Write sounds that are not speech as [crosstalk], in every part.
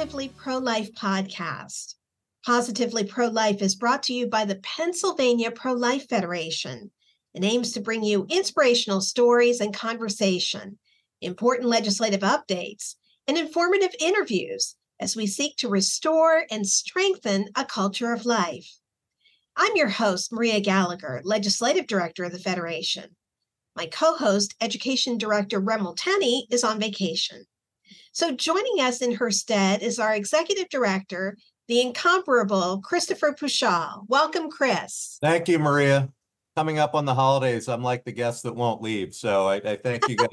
Positively Pro Life podcast. Positively Pro Life is brought to you by the Pennsylvania Pro Life Federation and aims to bring you inspirational stories and conversation, important legislative updates, and informative interviews as we seek to restore and strengthen a culture of life. I'm your host, Maria Gallagher, Legislative Director of the Federation. My co host, Education Director Remel Tenney, is on vacation. So, joining us in her stead is our Executive Director, the incomparable Christopher Puchal. Welcome, Chris. Thank you, Maria. Coming up on the holidays, I'm like the guest that won't leave. So I, I thank you guys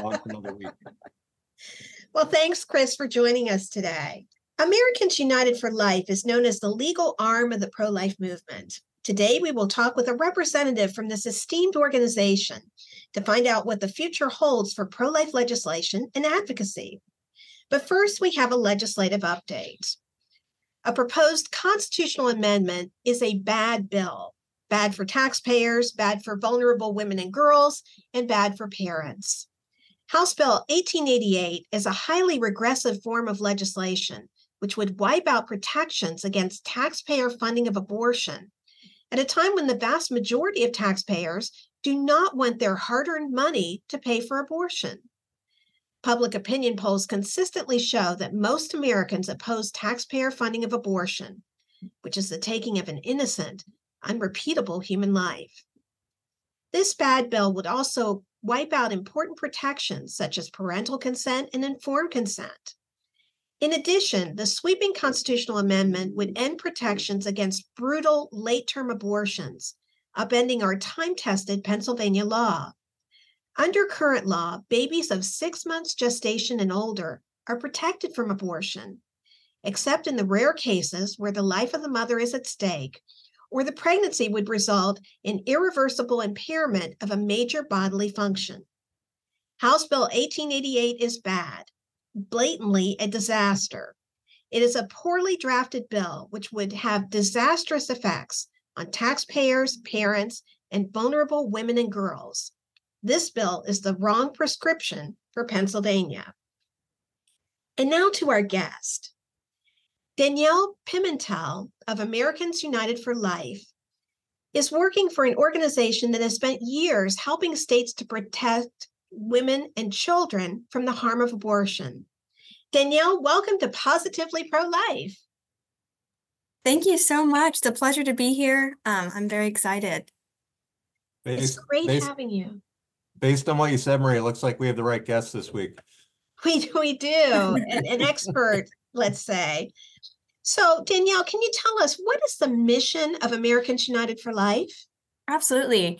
for another week. [laughs] Well, thanks, Chris, for joining us today. Americans United for Life is known as the legal arm of the pro life movement. Today, we will talk with a representative from this esteemed organization to find out what the future holds for pro life legislation and advocacy. But first, we have a legislative update. A proposed constitutional amendment is a bad bill, bad for taxpayers, bad for vulnerable women and girls, and bad for parents. House Bill 1888 is a highly regressive form of legislation which would wipe out protections against taxpayer funding of abortion at a time when the vast majority of taxpayers do not want their hard earned money to pay for abortion. Public opinion polls consistently show that most Americans oppose taxpayer funding of abortion, which is the taking of an innocent, unrepeatable human life. This bad bill would also wipe out important protections such as parental consent and informed consent. In addition, the sweeping constitutional amendment would end protections against brutal late term abortions, upending our time tested Pennsylvania law. Under current law, babies of six months gestation and older are protected from abortion, except in the rare cases where the life of the mother is at stake or the pregnancy would result in irreversible impairment of a major bodily function. House Bill 1888 is bad, blatantly a disaster. It is a poorly drafted bill which would have disastrous effects on taxpayers, parents, and vulnerable women and girls. This bill is the wrong prescription for Pennsylvania. And now to our guest. Danielle Pimentel of Americans United for Life is working for an organization that has spent years helping states to protect women and children from the harm of abortion. Danielle, welcome to Positively Pro Life. Thank you so much. It's a pleasure to be here. Um, I'm very excited. Based, it's great based, having you based on what you said, Marie, it looks like we have the right guest this week. We we do an, an expert, [laughs] let's say. So Danielle, can you tell us what is the mission of Americans United for Life? Absolutely.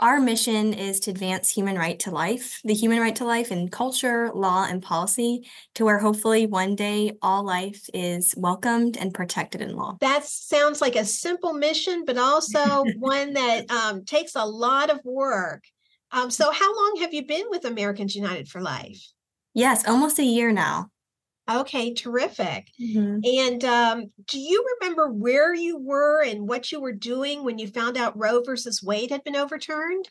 Our mission is to advance human right to life, the human right to life in culture, law, and policy, to where hopefully one day all life is welcomed and protected in law. That sounds like a simple mission, but also [laughs] one that um, takes a lot of work. Um, so, how long have you been with Americans United for Life? Yes, almost a year now. Okay, terrific. Mm-hmm. And um, do you remember where you were and what you were doing when you found out Roe versus Wade had been overturned?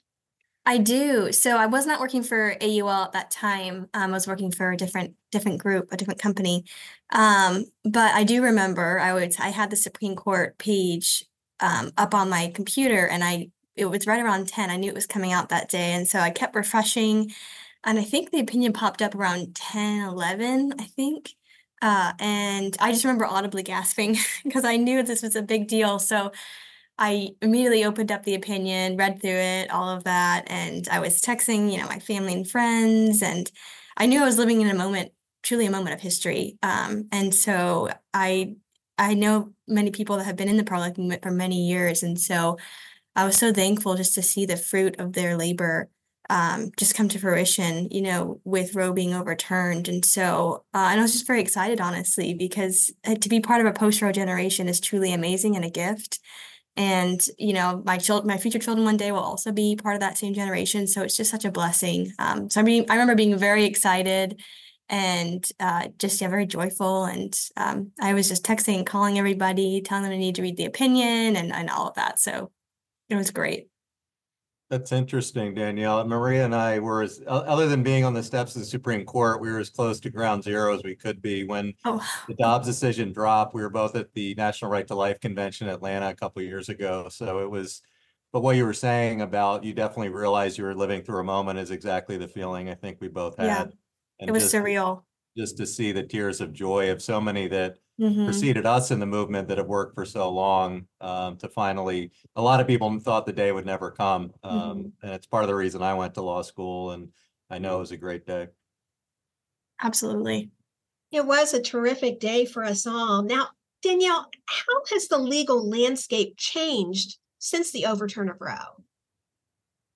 I do. So I was not working for AUL at that time. Um, I was working for a different different group, a different company. Um, but I do remember I would I had the Supreme Court page um, up on my computer, and I it was right around 10. I knew it was coming out that day. And so I kept refreshing. And I think the opinion popped up around 10, 11, I think. Uh, and I just remember audibly gasping [laughs] because I knew this was a big deal. So I immediately opened up the opinion, read through it, all of that. And I was texting, you know, my family and friends. And I knew I was living in a moment, truly a moment of history. Um, and so I I know many people that have been in the pro life movement for many years. And so I was so thankful just to see the fruit of their labor um, just come to fruition, you know, with Roe being overturned. And so, uh, and I was just very excited, honestly, because uh, to be part of a post Roe generation is truly amazing and a gift. And you know, my children, my future children, one day will also be part of that same generation. So it's just such a blessing. Um, so I mean, I remember being very excited and uh, just yeah, very joyful. And um, I was just texting, and calling everybody, telling them I need to read the opinion and and all of that. So it was great. That's interesting, Danielle. Maria and I were as, other than being on the steps of the Supreme Court, we were as close to ground zero as we could be. When Oh, the Dobbs decision dropped, we were both at the National Right to Life Convention in Atlanta a couple of years ago. So it was, but what you were saying about you definitely realized you were living through a moment is exactly the feeling I think we both Yeah. had. And it was just- surreal. Just to see the tears of joy of so many that Mhm. preceded us in the movement that have worked for so long um, to finally, a lot of people thought the day would never come. Um, and it's part of the reason I went to law school and I know it was a great day. Absolutely. It was a terrific day for us all. Now, Danielle, how has the legal landscape changed since the overturn of Roe?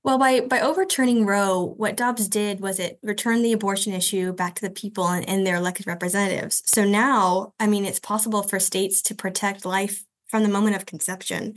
Well, by by overturning Roe, what Dobbs did was it returned the abortion issue back to the people and, and their elected representatives. So now, I mean, it's possible for states to protect life from the moment of conception.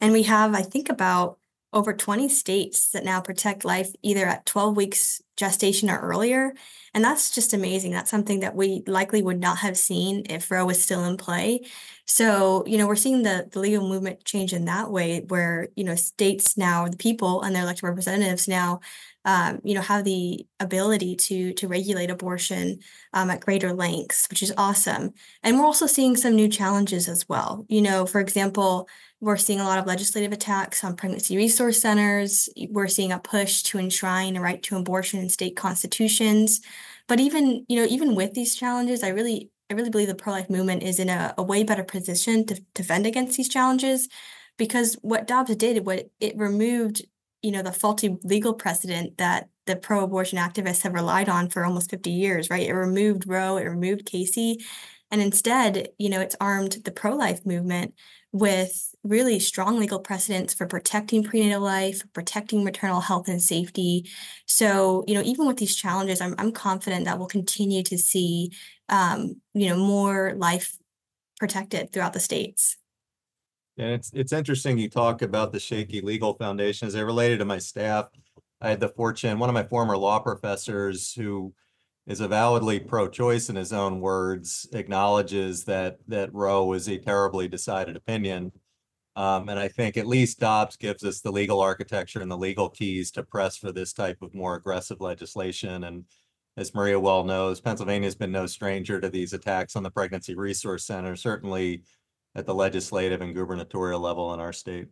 And we have, I think, about over 20 states that now protect life either at 12 weeks gestation or earlier. And that's just amazing. That's something that we likely would not have seen if Roe was still in play. So, you know, we're seeing the, the legal movement change in that way where, you know, states now, the people and their elected representatives now, um, you know, have the ability to to regulate abortion um, at greater lengths, which is awesome. And we're also seeing some new challenges as well. You know, for example, we're seeing a lot of legislative attacks on pregnancy resource centers. We're seeing a push to enshrine a right to abortion in state constitutions. But even, you know, even with these challenges, I really, I really believe the pro-life movement is in a, a way better position to defend against these challenges because what Dobbs did, what it removed, you know, the faulty legal precedent that the pro-abortion activists have relied on for almost 50 years, right? It removed Roe, it removed Casey, and instead, you know, it's armed the pro-life movement with really strong legal precedents for protecting prenatal life, protecting maternal health and safety. So, you know, even with these challenges, I'm I'm confident that we'll continue to see, um, you know, more life protected throughout the states. And it's, it's interesting you talk about the shaky legal foundation as I related to my staff. I had the fortune, one of my former law professors who is avowedly pro-choice in his own words, acknowledges that, that Roe was a terribly decided opinion. Um, and I think at least Dobbs gives us the legal architecture and the legal keys to press for this type of more aggressive legislation. And as Maria well knows, Pennsylvania has been no stranger to these attacks on the Pregnancy Resource Center, certainly at the legislative and gubernatorial level in our state.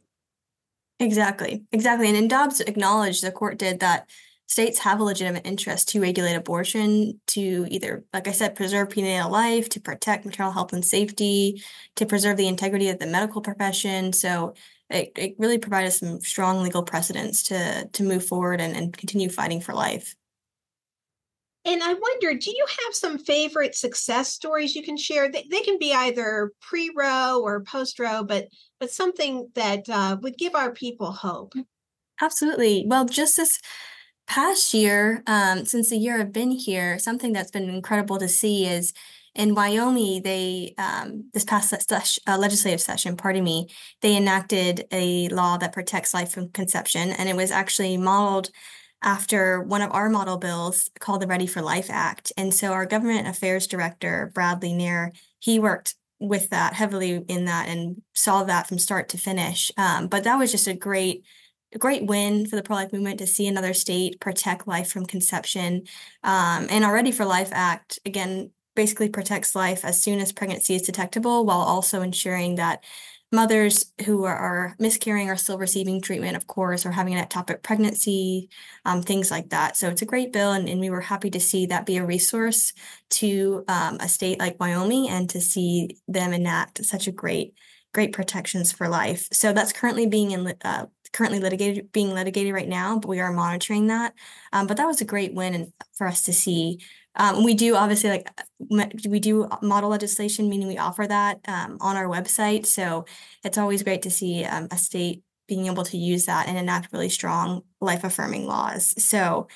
Exactly, exactly. And in Dobbs acknowledged, the court did that states have a legitimate interest to regulate abortion, to either, like I said, preserve prenatal life, to protect maternal health and safety, to preserve the integrity of the medical profession. So it, it really provided some strong legal precedents to to move forward and, and continue fighting for life. And I wonder, do you have some favorite success stories you can share? They, they can be either pre-Roe or post-Roe, but but something that uh, would give our people hope. Absolutely. Well, just this past year, um, since the year I've been here, something that's been incredible to see is in Wyoming, they um, this past ses- uh, legislative session, pardon me, they enacted a law that protects life from conception, and it was actually modeled after one of our model bills called the Ready for Life Act. And so our government affairs director, Bradley Neer, he worked with that heavily in that and saw that from start to finish. Um, but that was just a great a great win for the pro-life movement to see another state protect life from conception. Um, and our Ready for Life Act, again, basically protects life as soon as pregnancy is detectable while also ensuring that mothers who are, are miscarrying are still receiving treatment, of course, or having an ectopic pregnancy, um, things like that. So it's a great bill, and, and, we were happy to see that be a resource to um, a state like Wyoming and to see them enact such a great, great protections for life. So that's currently being in uh, currently litigated, being litigated right now, but we are monitoring that. Um, but that was a great win for us to see. Um, we do obviously like we do model legislation, meaning we offer that um, on our website. So it's always great to see um, a state being able to use that and enact really strong life affirming laws. So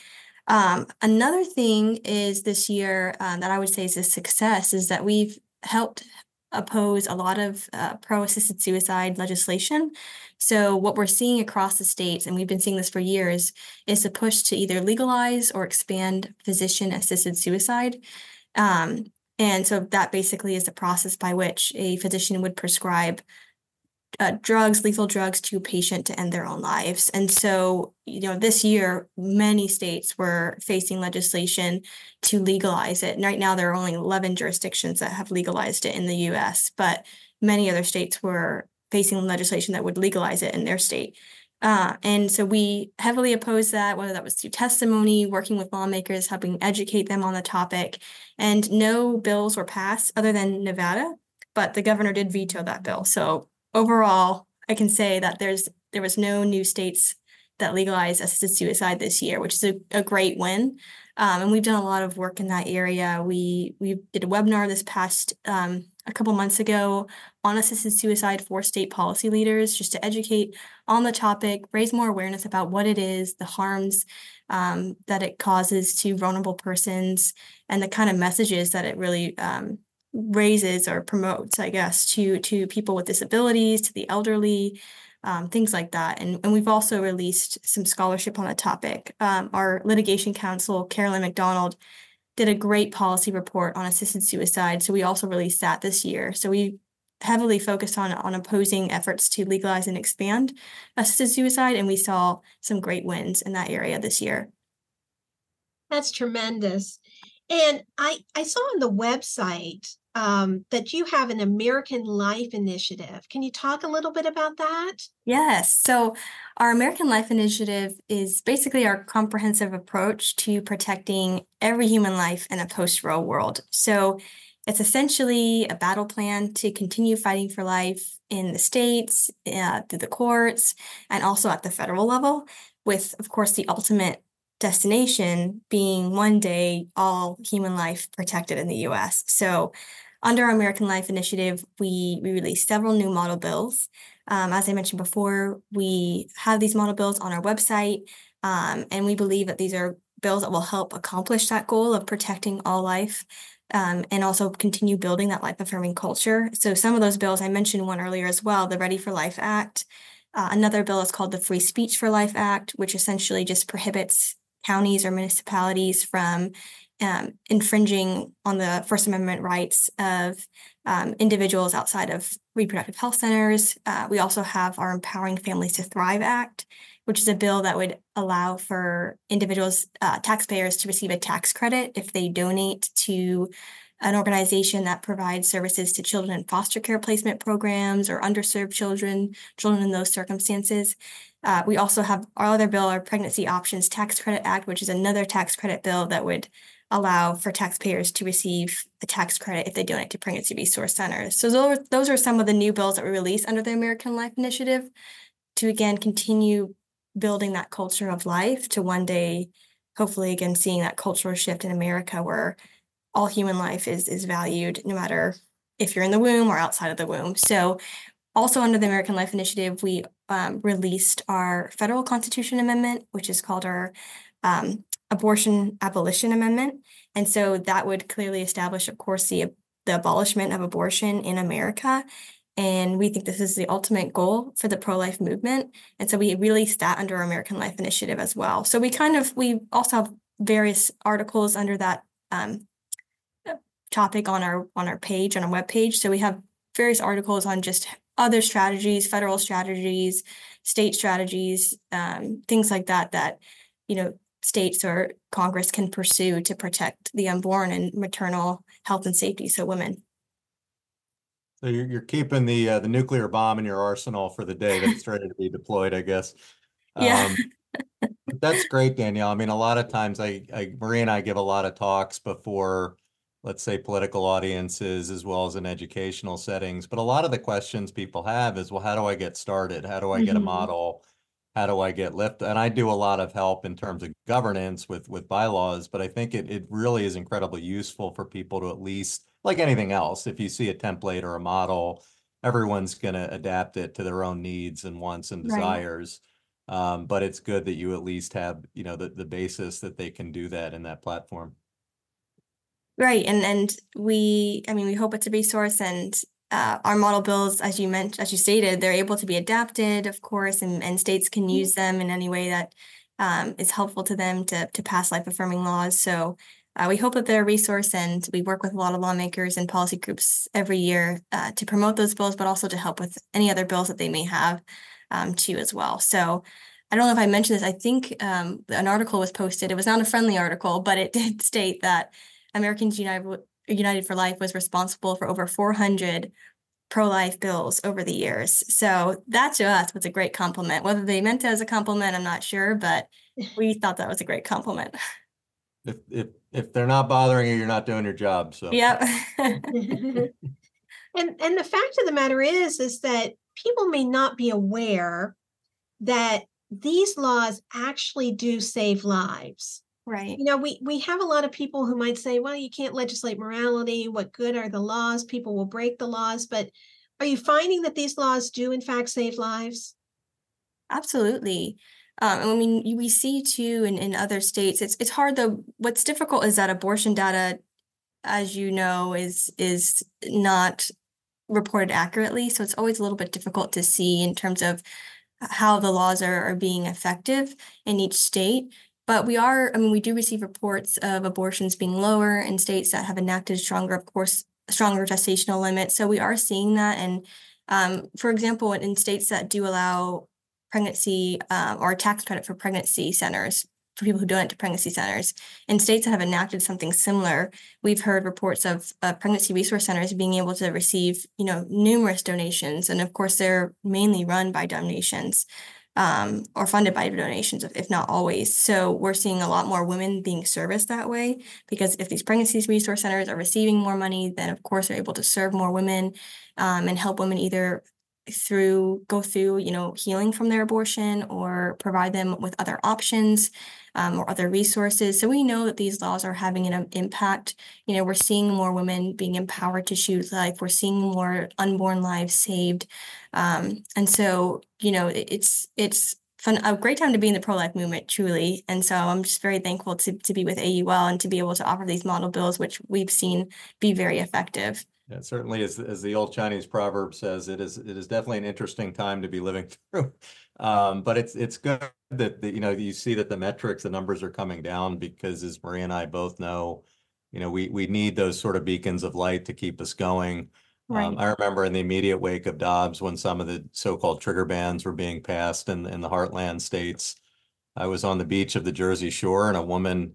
um, another thing is this year um, that I would say is a success is that we've helped oppose a lot of uh, pro assisted suicide legislation. So, what we're seeing across the states, and we've been seeing this for years, is a push to either legalize or expand physician assisted suicide. Um, and so, that basically is the process by which a physician would prescribe uh, drugs, lethal drugs to a patient to end their own lives. And so, you know, this year, many states were facing legislation to legalize it. And right now, there are only 11 jurisdictions that have legalized it in the US, but many other states were facing legislation that would legalize it in their state. Uh, and so we heavily opposed that, whether that was through testimony, working with lawmakers, helping educate them on the topic. And no bills were passed other than Nevada, but the governor did veto that bill. So overall, I can say that there's there was no new states that legalized assisted suicide this year, which is a, a great win. Um, and we've done a lot of work in that area. We we did a webinar this past um, a couple months ago on assisted suicide for state policy leaders, just to educate on the topic, raise more awareness about what it is, the harms um, that it causes to vulnerable persons, and the kind of messages that it really um, raises or promotes, I guess, to to people with disabilities, to the elderly, um, things like that. And, and we've also released some scholarship on the topic. Um, our litigation counsel, Carolyn McDonnell, did a great policy report on assisted suicide. So we also released that this year. So we heavily focused on on opposing efforts to legalize and expand assisted suicide, and we saw some great wins in that area this year. That's tremendous. And I I saw on the website um, that you have an American Life Initiative. Can you talk a little bit about that? Yes. So, our American Life Initiative is basically our comprehensive approach to protecting every human life in a post Roe world. So, it's essentially a battle plan to continue fighting for life in the states, uh, through the courts, and also at the federal level, with, of course, the ultimate destination being one day all human life protected in the US. So, under our American Life Initiative, we, we released several new model bills. Um, as I mentioned before, we have these model bills on our website, um, and we believe that these are bills that will help accomplish that goal of protecting all life um, and also continue building that life affirming culture. So, some of those bills, I mentioned one earlier as well the Ready for Life Act. Uh, another bill is called the Free Speech for Life Act, which essentially just prohibits counties or municipalities from um, infringing on the First Amendment rights of um, individuals outside of reproductive health centers. Uh, we also have our Empowering Families to Thrive Act, which is a bill that would allow for individuals, uh, taxpayers, to receive a tax credit if they donate to an organization that provides services to children in foster care placement programs or underserved children, children in those circumstances. Uh, we also have our other bill, our Pregnancy Options Tax Credit Act, which is another tax credit bill that would allow for taxpayers to receive a tax credit if they donate to pregnancy resource centers. So those, those are some of the new bills that we released under the American Life Initiative to again continue building that culture of life to one day, hopefully again seeing that cultural shift in America where all human life is is valued no matter if you're in the womb or outside of the womb. So also under the American Life Initiative, we um, released our federal constitution amendment, which is called our um, abortion abolition amendment. And so that would clearly establish, of course, the, the abolishment of abortion in America. And we think this is the ultimate goal for the pro-life movement. And so we released that under our American Life Initiative as well. So we kind of, we also have various articles under that um, topic on our on our page, on our web page. So we have various articles on just other strategies, federal strategies, state strategies, um, things like that, that, you know, states or Congress can pursue to protect the unborn and maternal health and safety. So women. So you're, you're keeping the uh, the nuclear bomb in your arsenal for the day that's ready to be deployed, I guess. [laughs] Yeah. Um, that's great, Danielle. I mean, a lot of times I, I, Marie and I give a lot of talks before, let's say, political audiences as well as in educational settings. But a lot of the questions people have is, well, how do I get started? How do I get a Mhm. model? How do I get lift? And I do a lot of help in terms of governance with with bylaws, but I think it it really is incredibly useful for people to at least, like anything else, if you see a template or a model, everyone's going to adapt it to their own needs and wants and Right. desires. Um, but it's good that you at least have, you know, the the basis that they can do that in that platform. Right. And and we I mean we hope it's a resource and uh, our model bills, as you mentioned, as you stated, they're able to be adapted, of course, and, and states can use them in any way that um, is helpful to them to to pass life affirming laws. So uh, we hope that they're a resource and we work with a lot of lawmakers and policy groups every year uh, to promote those bills, but also to help with any other bills that they may have um, too as well. So I don't know if I mentioned this. I think um, an article was posted. It was not a friendly article, but it [laughs] did state that Americans United, United for Life was responsible for over 400 pro-life bills over the years. So that to us was a great compliment. Whether they meant it as a compliment, I'm not sure, but we thought that was a great compliment. If, if, if they're not bothering you, you're not doing your job, so. Yep. [laughs] [laughs] and and the fact of the matter is is that people may not be aware that these laws actually do save lives. Right. You know, we we have a lot of people who might say, well, you can't legislate morality. What good are the laws? People will break the laws, but are you finding that these laws do in fact save lives? Absolutely. Um, I mean, we see too in, in other states. It's it's hard though. What's difficult is that abortion data, as you know, is is not reported accurately. So it's always a little bit difficult to see in terms of how the laws are, are being effective in each state. But we are, I mean, we do receive reports of abortions being lower in states that have enacted stronger, of course, stronger gestational limits. So we are seeing that. And um, for example, in states that do allow pregnancy uh, or tax credit for pregnancy centers, for people who donate to pregnancy centers. In states that have enacted something similar, we've heard reports of uh, pregnancy resource centers being able to receive, you know, numerous donations, and of course, they're mainly run by donations um, or funded by donations, if not always. So we're seeing a lot more women being serviced that way because if these pregnancy resource centers are receiving more money, then of course they're able to serve more women um, and help women either through go through you know healing from their abortion or provide them with other options um, or other resources. So we know that these laws are having an impact. You know we're seeing more women being empowered to choose life. We're seeing more unborn lives saved. Um, and so you know it's it's fun a great time to be in the pro-life movement truly. And so i'm just very thankful to, to be with aul and to be able to offer these model bills which we've seen be very effective. Yeah, certainly, as as the old Chinese proverb says, it is it is definitely an interesting time to be living [laughs] through. Um, but it's it's good that the, you know you see that the metrics, the numbers are coming down because, as Maria and I both know, you know we we need those sort of beacons of light to keep us going. right Um, I remember in the immediate wake of Dobbs, when some of the so-called trigger bans were being passed in in the heartland states, I was on the beach of the Jersey Shore, and a woman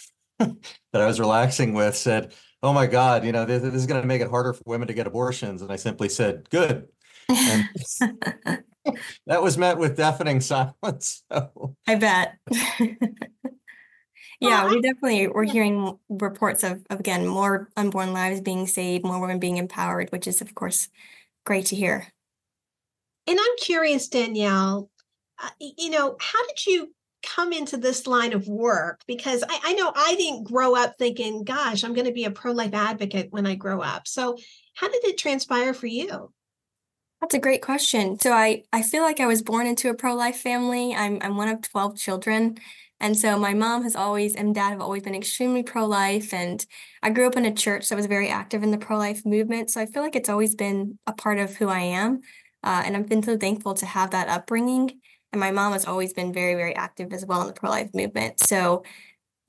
[laughs] that I was relaxing with said oh my God, you know, this, this is going to make it harder for women to get abortions. And I simply said, good. And [laughs] [laughs] [laughs] that was met with deafening silence. So, I bet. [laughs] yeah, we definitely we're hearing reports of, of again more unborn lives being saved, more women being empowered, which is of course great to hear. And I'm curious, Danielle, uh, you know, how did you come into this line of work? Because I, I know I didn't grow up thinking, gosh, I'm going to be a pro life advocate when I grow up. So, how did it transpire for you? That's a great question. So I I feel like I was born into a pro-life family. I'm I'm one of 12 children. And so my mom has always and dad have always been extremely pro-life and I grew up in a church that was very active in the pro-life movement. So I feel like it's always been a part of who I am. Uh, and I've been so thankful to have that upbringing. And my mom has always been very, very active as well in the pro-life movement. So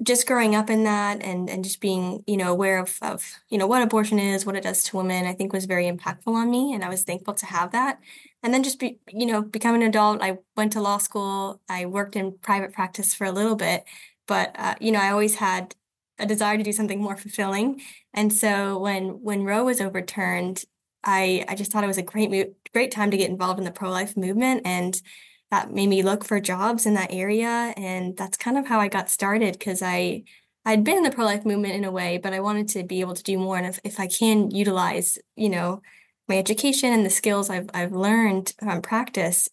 just growing up in that and and just being you know aware of of you know what abortion is what it does to women i think was very impactful on me and i was thankful to have that. And then just be you know becoming an adult i went to law school i worked in private practice for a little bit but uh, you know i always had a desire to do something more fulfilling. And so when when roe was overturned i i just thought it was a great mo- great time to get involved in the pro-life movement and that made me look for jobs in that area and that's kind of how I got started because I I'd been in the pro-life movement in a way but I wanted to be able to do more and if, if I can utilize you know my education and the skills I've I've learned from practice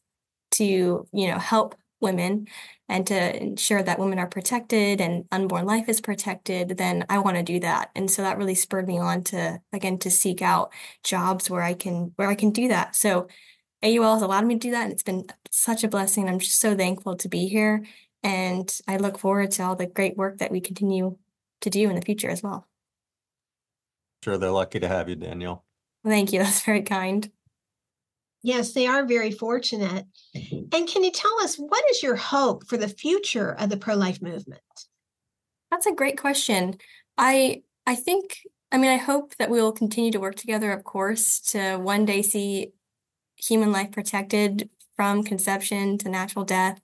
to you know help women and to ensure that women are protected and unborn life is protected then I want to do that. And so that really spurred me on to again to seek out jobs where I can where I can do that. So AUL has allowed me to do that, and it's been such a blessing. I'm just so thankful to be here, and I look forward to all the great work that we continue to do in the future as well. sure, they're lucky to have you, Danielle. Thank you. [laughs] That's very kind. Yes, they are very fortunate. And can you tell us what is your hope for the future of the pro life movement? That's a great question. I I think I mean I hope that we will continue to work together, of course, to one day see human life protected from conception to natural death.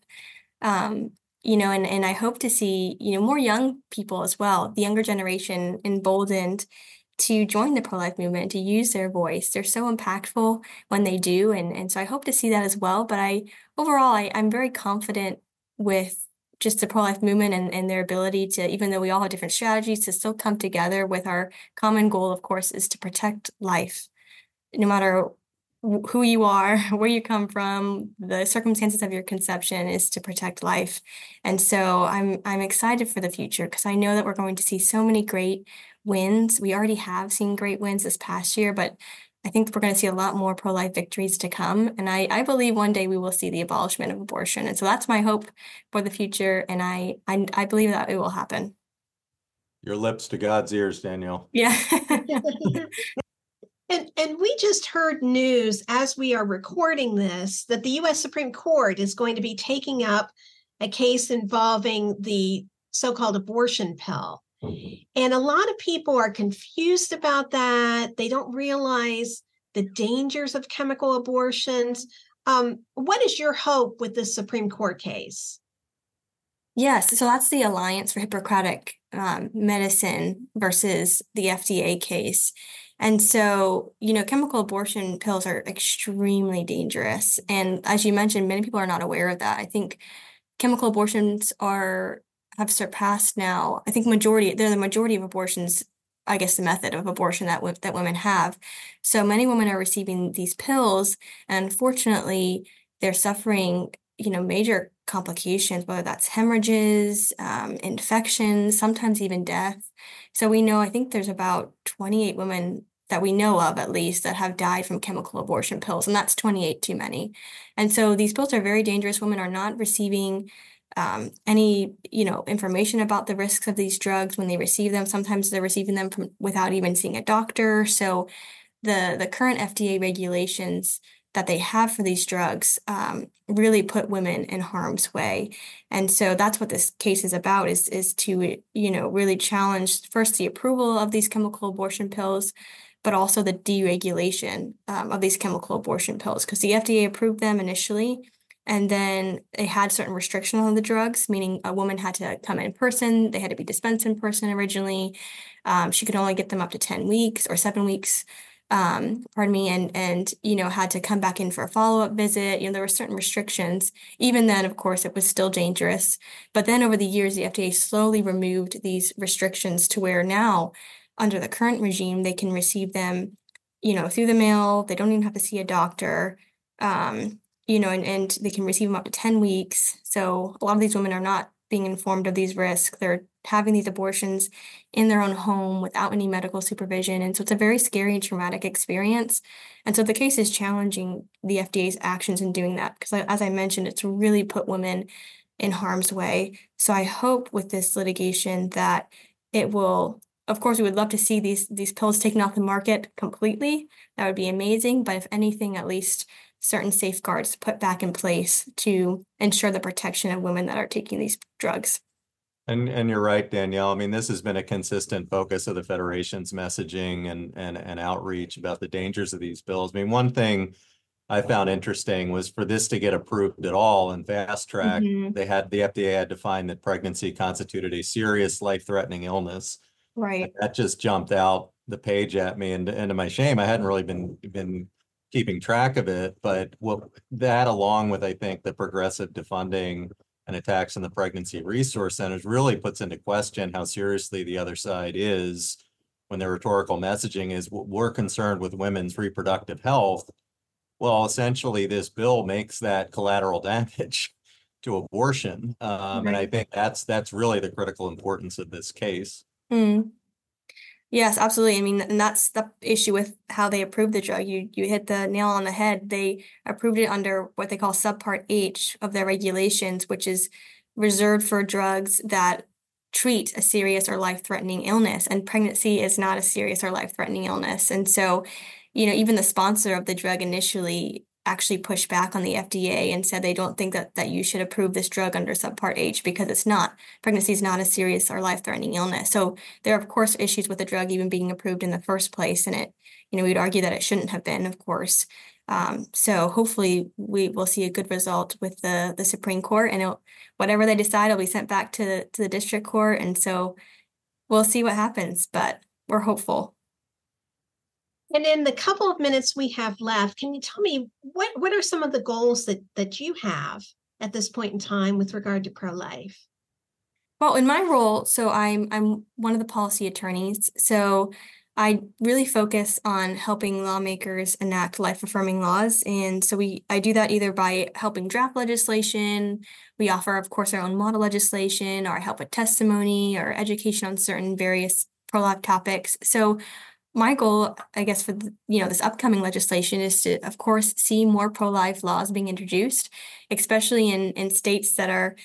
Um, you know, and, and I hope to see, you know, more young people as well, the younger generation emboldened to join the pro-life movement, to use their voice. They're so impactful when they do. And, and so I hope to see that as well. But I overall I, I'm very confident with just the pro-life movement and, and their ability to, even though we all have different strategies, to still come together with our common goal, of course, is to protect life, no matter who you are, [laughs] where you come from, the circumstances of your conception is to protect life. And so I'm I'm excited for the future because I know that we're going to see so many great wins. We already have seen great wins this past year, but I think we're going to see a lot more pro-life victories to come. And I, I believe one day we will see the abolishment of abortion. And so that's my hope for the future. And I I, I believe that it will happen. Your lips to God's ears, Danielle. Yeah. [laughs] [laughs] And, and we just heard news as we are recording this that the US Supreme Court is going to be taking up a case involving the so called abortion pill. And a lot of people are confused about that. They don't realize the dangers of chemical abortions. Um, what is your hope with this Supreme Court case? Yes, so that's the Alliance for Hippocratic um, Medicine versus the FDA case. And so, you know, chemical abortion pills are extremely dangerous. And as you mentioned, many people are not aware of that. I think chemical abortions are have surpassed now. I think majority they're the majority of abortions. I guess the method of abortion that that women have. So many women are receiving these pills, and unfortunately, they're suffering you know major complications, whether that's hemorrhages, um, infections, sometimes even death. So we know, I think there's about 28 women that we know of at least that have died from chemical abortion pills, and that's 28 too many. And so these pills are very dangerous. Women are not receiving um, any you know information about the risks of these drugs when they receive them. Sometimes they're receiving them from, without even seeing a doctor. So the the current FDA regulations that they have for these drugs um, really put women in harm's way. And so that's what this case is about is is to you know really challenge first the approval of these chemical abortion pills but also the deregulation um, of these chemical abortion pills because the fda approved them initially and then they had certain restrictions on the drugs meaning a woman had to come in person they had to be dispensed in person originally. Um, she could only get them up to 10 weeks or seven weeks um, pardon me, and and you know had to come back in for a follow up visit. You know there were certain restrictions. Even then, of course, it was still dangerous. But then over the years, the FDA slowly removed these restrictions to where now, under the current regime, they can receive them, you know, through the mail. They don't even have to see a doctor. Um, you know, and, and they can receive them up to 10 weeks. So a lot of these women are not being informed of these risks. They're having these abortions in their own home without any medical supervision. And so it's a very scary and traumatic experience. And so the case is challenging the FDA's actions in doing that because, as I mentioned, it's really put women in harm's way. So I hope with this litigation that it will. Of course, we would love to see these these pills taken off the market completely. That would be amazing. But if anything, at least certain safeguards put back in place to ensure the protection of women that are taking these drugs. And and you're right, Danielle. I mean, this has been a consistent focus of the Federation's messaging and and and outreach about the dangers of these bills. I mean, one thing I found interesting was for this to get approved at all in fast track, mm-hmm. they had the FDA had to find that pregnancy constituted a serious life-threatening illness. Right. And that just jumped out the page at me, and, and to my shame, I hadn't really been been keeping track of it. But what that, along with I think the progressive defunding and attacks on the pregnancy resource centers really puts into question how seriously the other side is when their rhetorical messaging is we're concerned with women's reproductive health. Well, essentially, this bill makes that collateral [laughs] damage to abortion, um, right. and I think that's that's really the critical importance of this case. Mm. Yes, absolutely. I mean, and that's the issue with how they approved the drug. You you hit the nail on the head. They approved it under what they call subpart H of their regulations, which is reserved for drugs that treat a serious or life-threatening illness. And pregnancy is not a serious or life-threatening illness. And so, you know, even the sponsor of the drug initially actually pushed back on the FDA and said they don't think that that you should approve this drug under subpart H because it's not pregnancy is not a serious or life-threatening illness. So there are of course issues with the drug even being approved in the first place and it you know we'd argue that it shouldn't have been of course. Um, so hopefully we will see a good result with the the Supreme Court and whatever they decide will be sent back to to the district court and so we'll see what happens but we're hopeful. And in the couple of minutes we have left, can you tell me what what are some of the goals that that you have at this point in time with regard to pro life? Well, in my role, so I'm I'm one of the policy attorneys. So I really focus on helping lawmakers enact life affirming laws. And so we I do that either by helping draft legislation, we offer, of course, our own model legislation, or I help with testimony or education on certain various pro-life topics. So my goal, I guess, for the, you know this upcoming legislation is to, of course, see more pro-life laws being introduced, especially in in states that are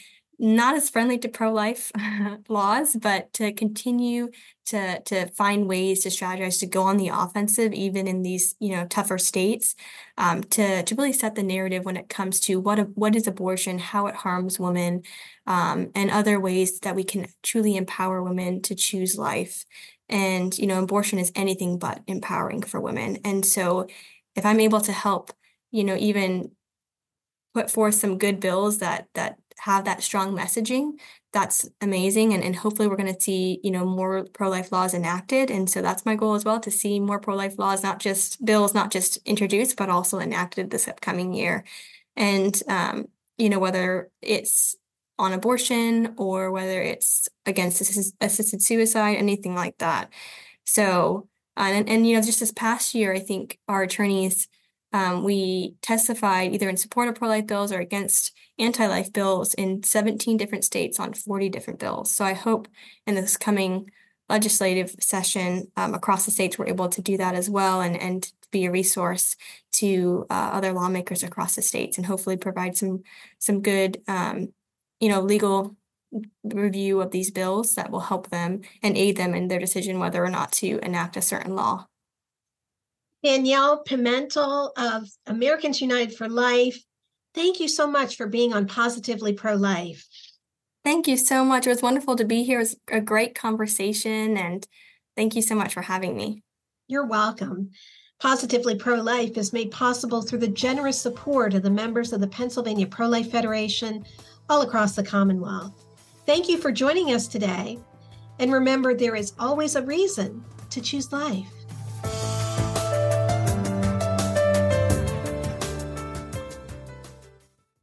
not as friendly to pro-life [laughs] laws, but to continue to to find ways to strategize to go on the offensive, even in these you know tougher states, um, to to really set the narrative when it comes to what a, what is abortion, how it harms women, um, and other ways that we can truly empower women to choose life and, you know, abortion is anything but empowering for women. And so if I'm able to help, you know, even put forth some good bills that that have that strong messaging, that's amazing. And, and hopefully we're going to see, you know, more pro-life laws enacted. And so that's my goal as well to see more pro-life laws, not just bills, not just introduced, but also enacted this upcoming year. And um, you know, whether it's on abortion or whether it's against assisted suicide, anything like that. So, and, and you know, just this past year, I think our attorneys, um, we testified either in support of pro life bills or against anti life bills in 17 different states on 40 different bills. So I hope in this coming legislative session um, across the states, we're able to do that as well and, and be a resource to uh, other lawmakers across the states and hopefully provide some some good um, you know, legal review of these bills that will help them and aid them in their decision whether or not to enact a certain law. Danielle Pimentel of Americans United for Life, thank you so much for being on Positively Pro Life. Thank you so much. It was wonderful to be here. It was a great conversation, and thank you so much for having me. You're welcome. Positively Pro Life is made possible through the generous support of the members of the Pennsylvania Pro Life Federation, all across the Commonwealth. Thank you for joining us today. And remember, there is always a reason to choose life.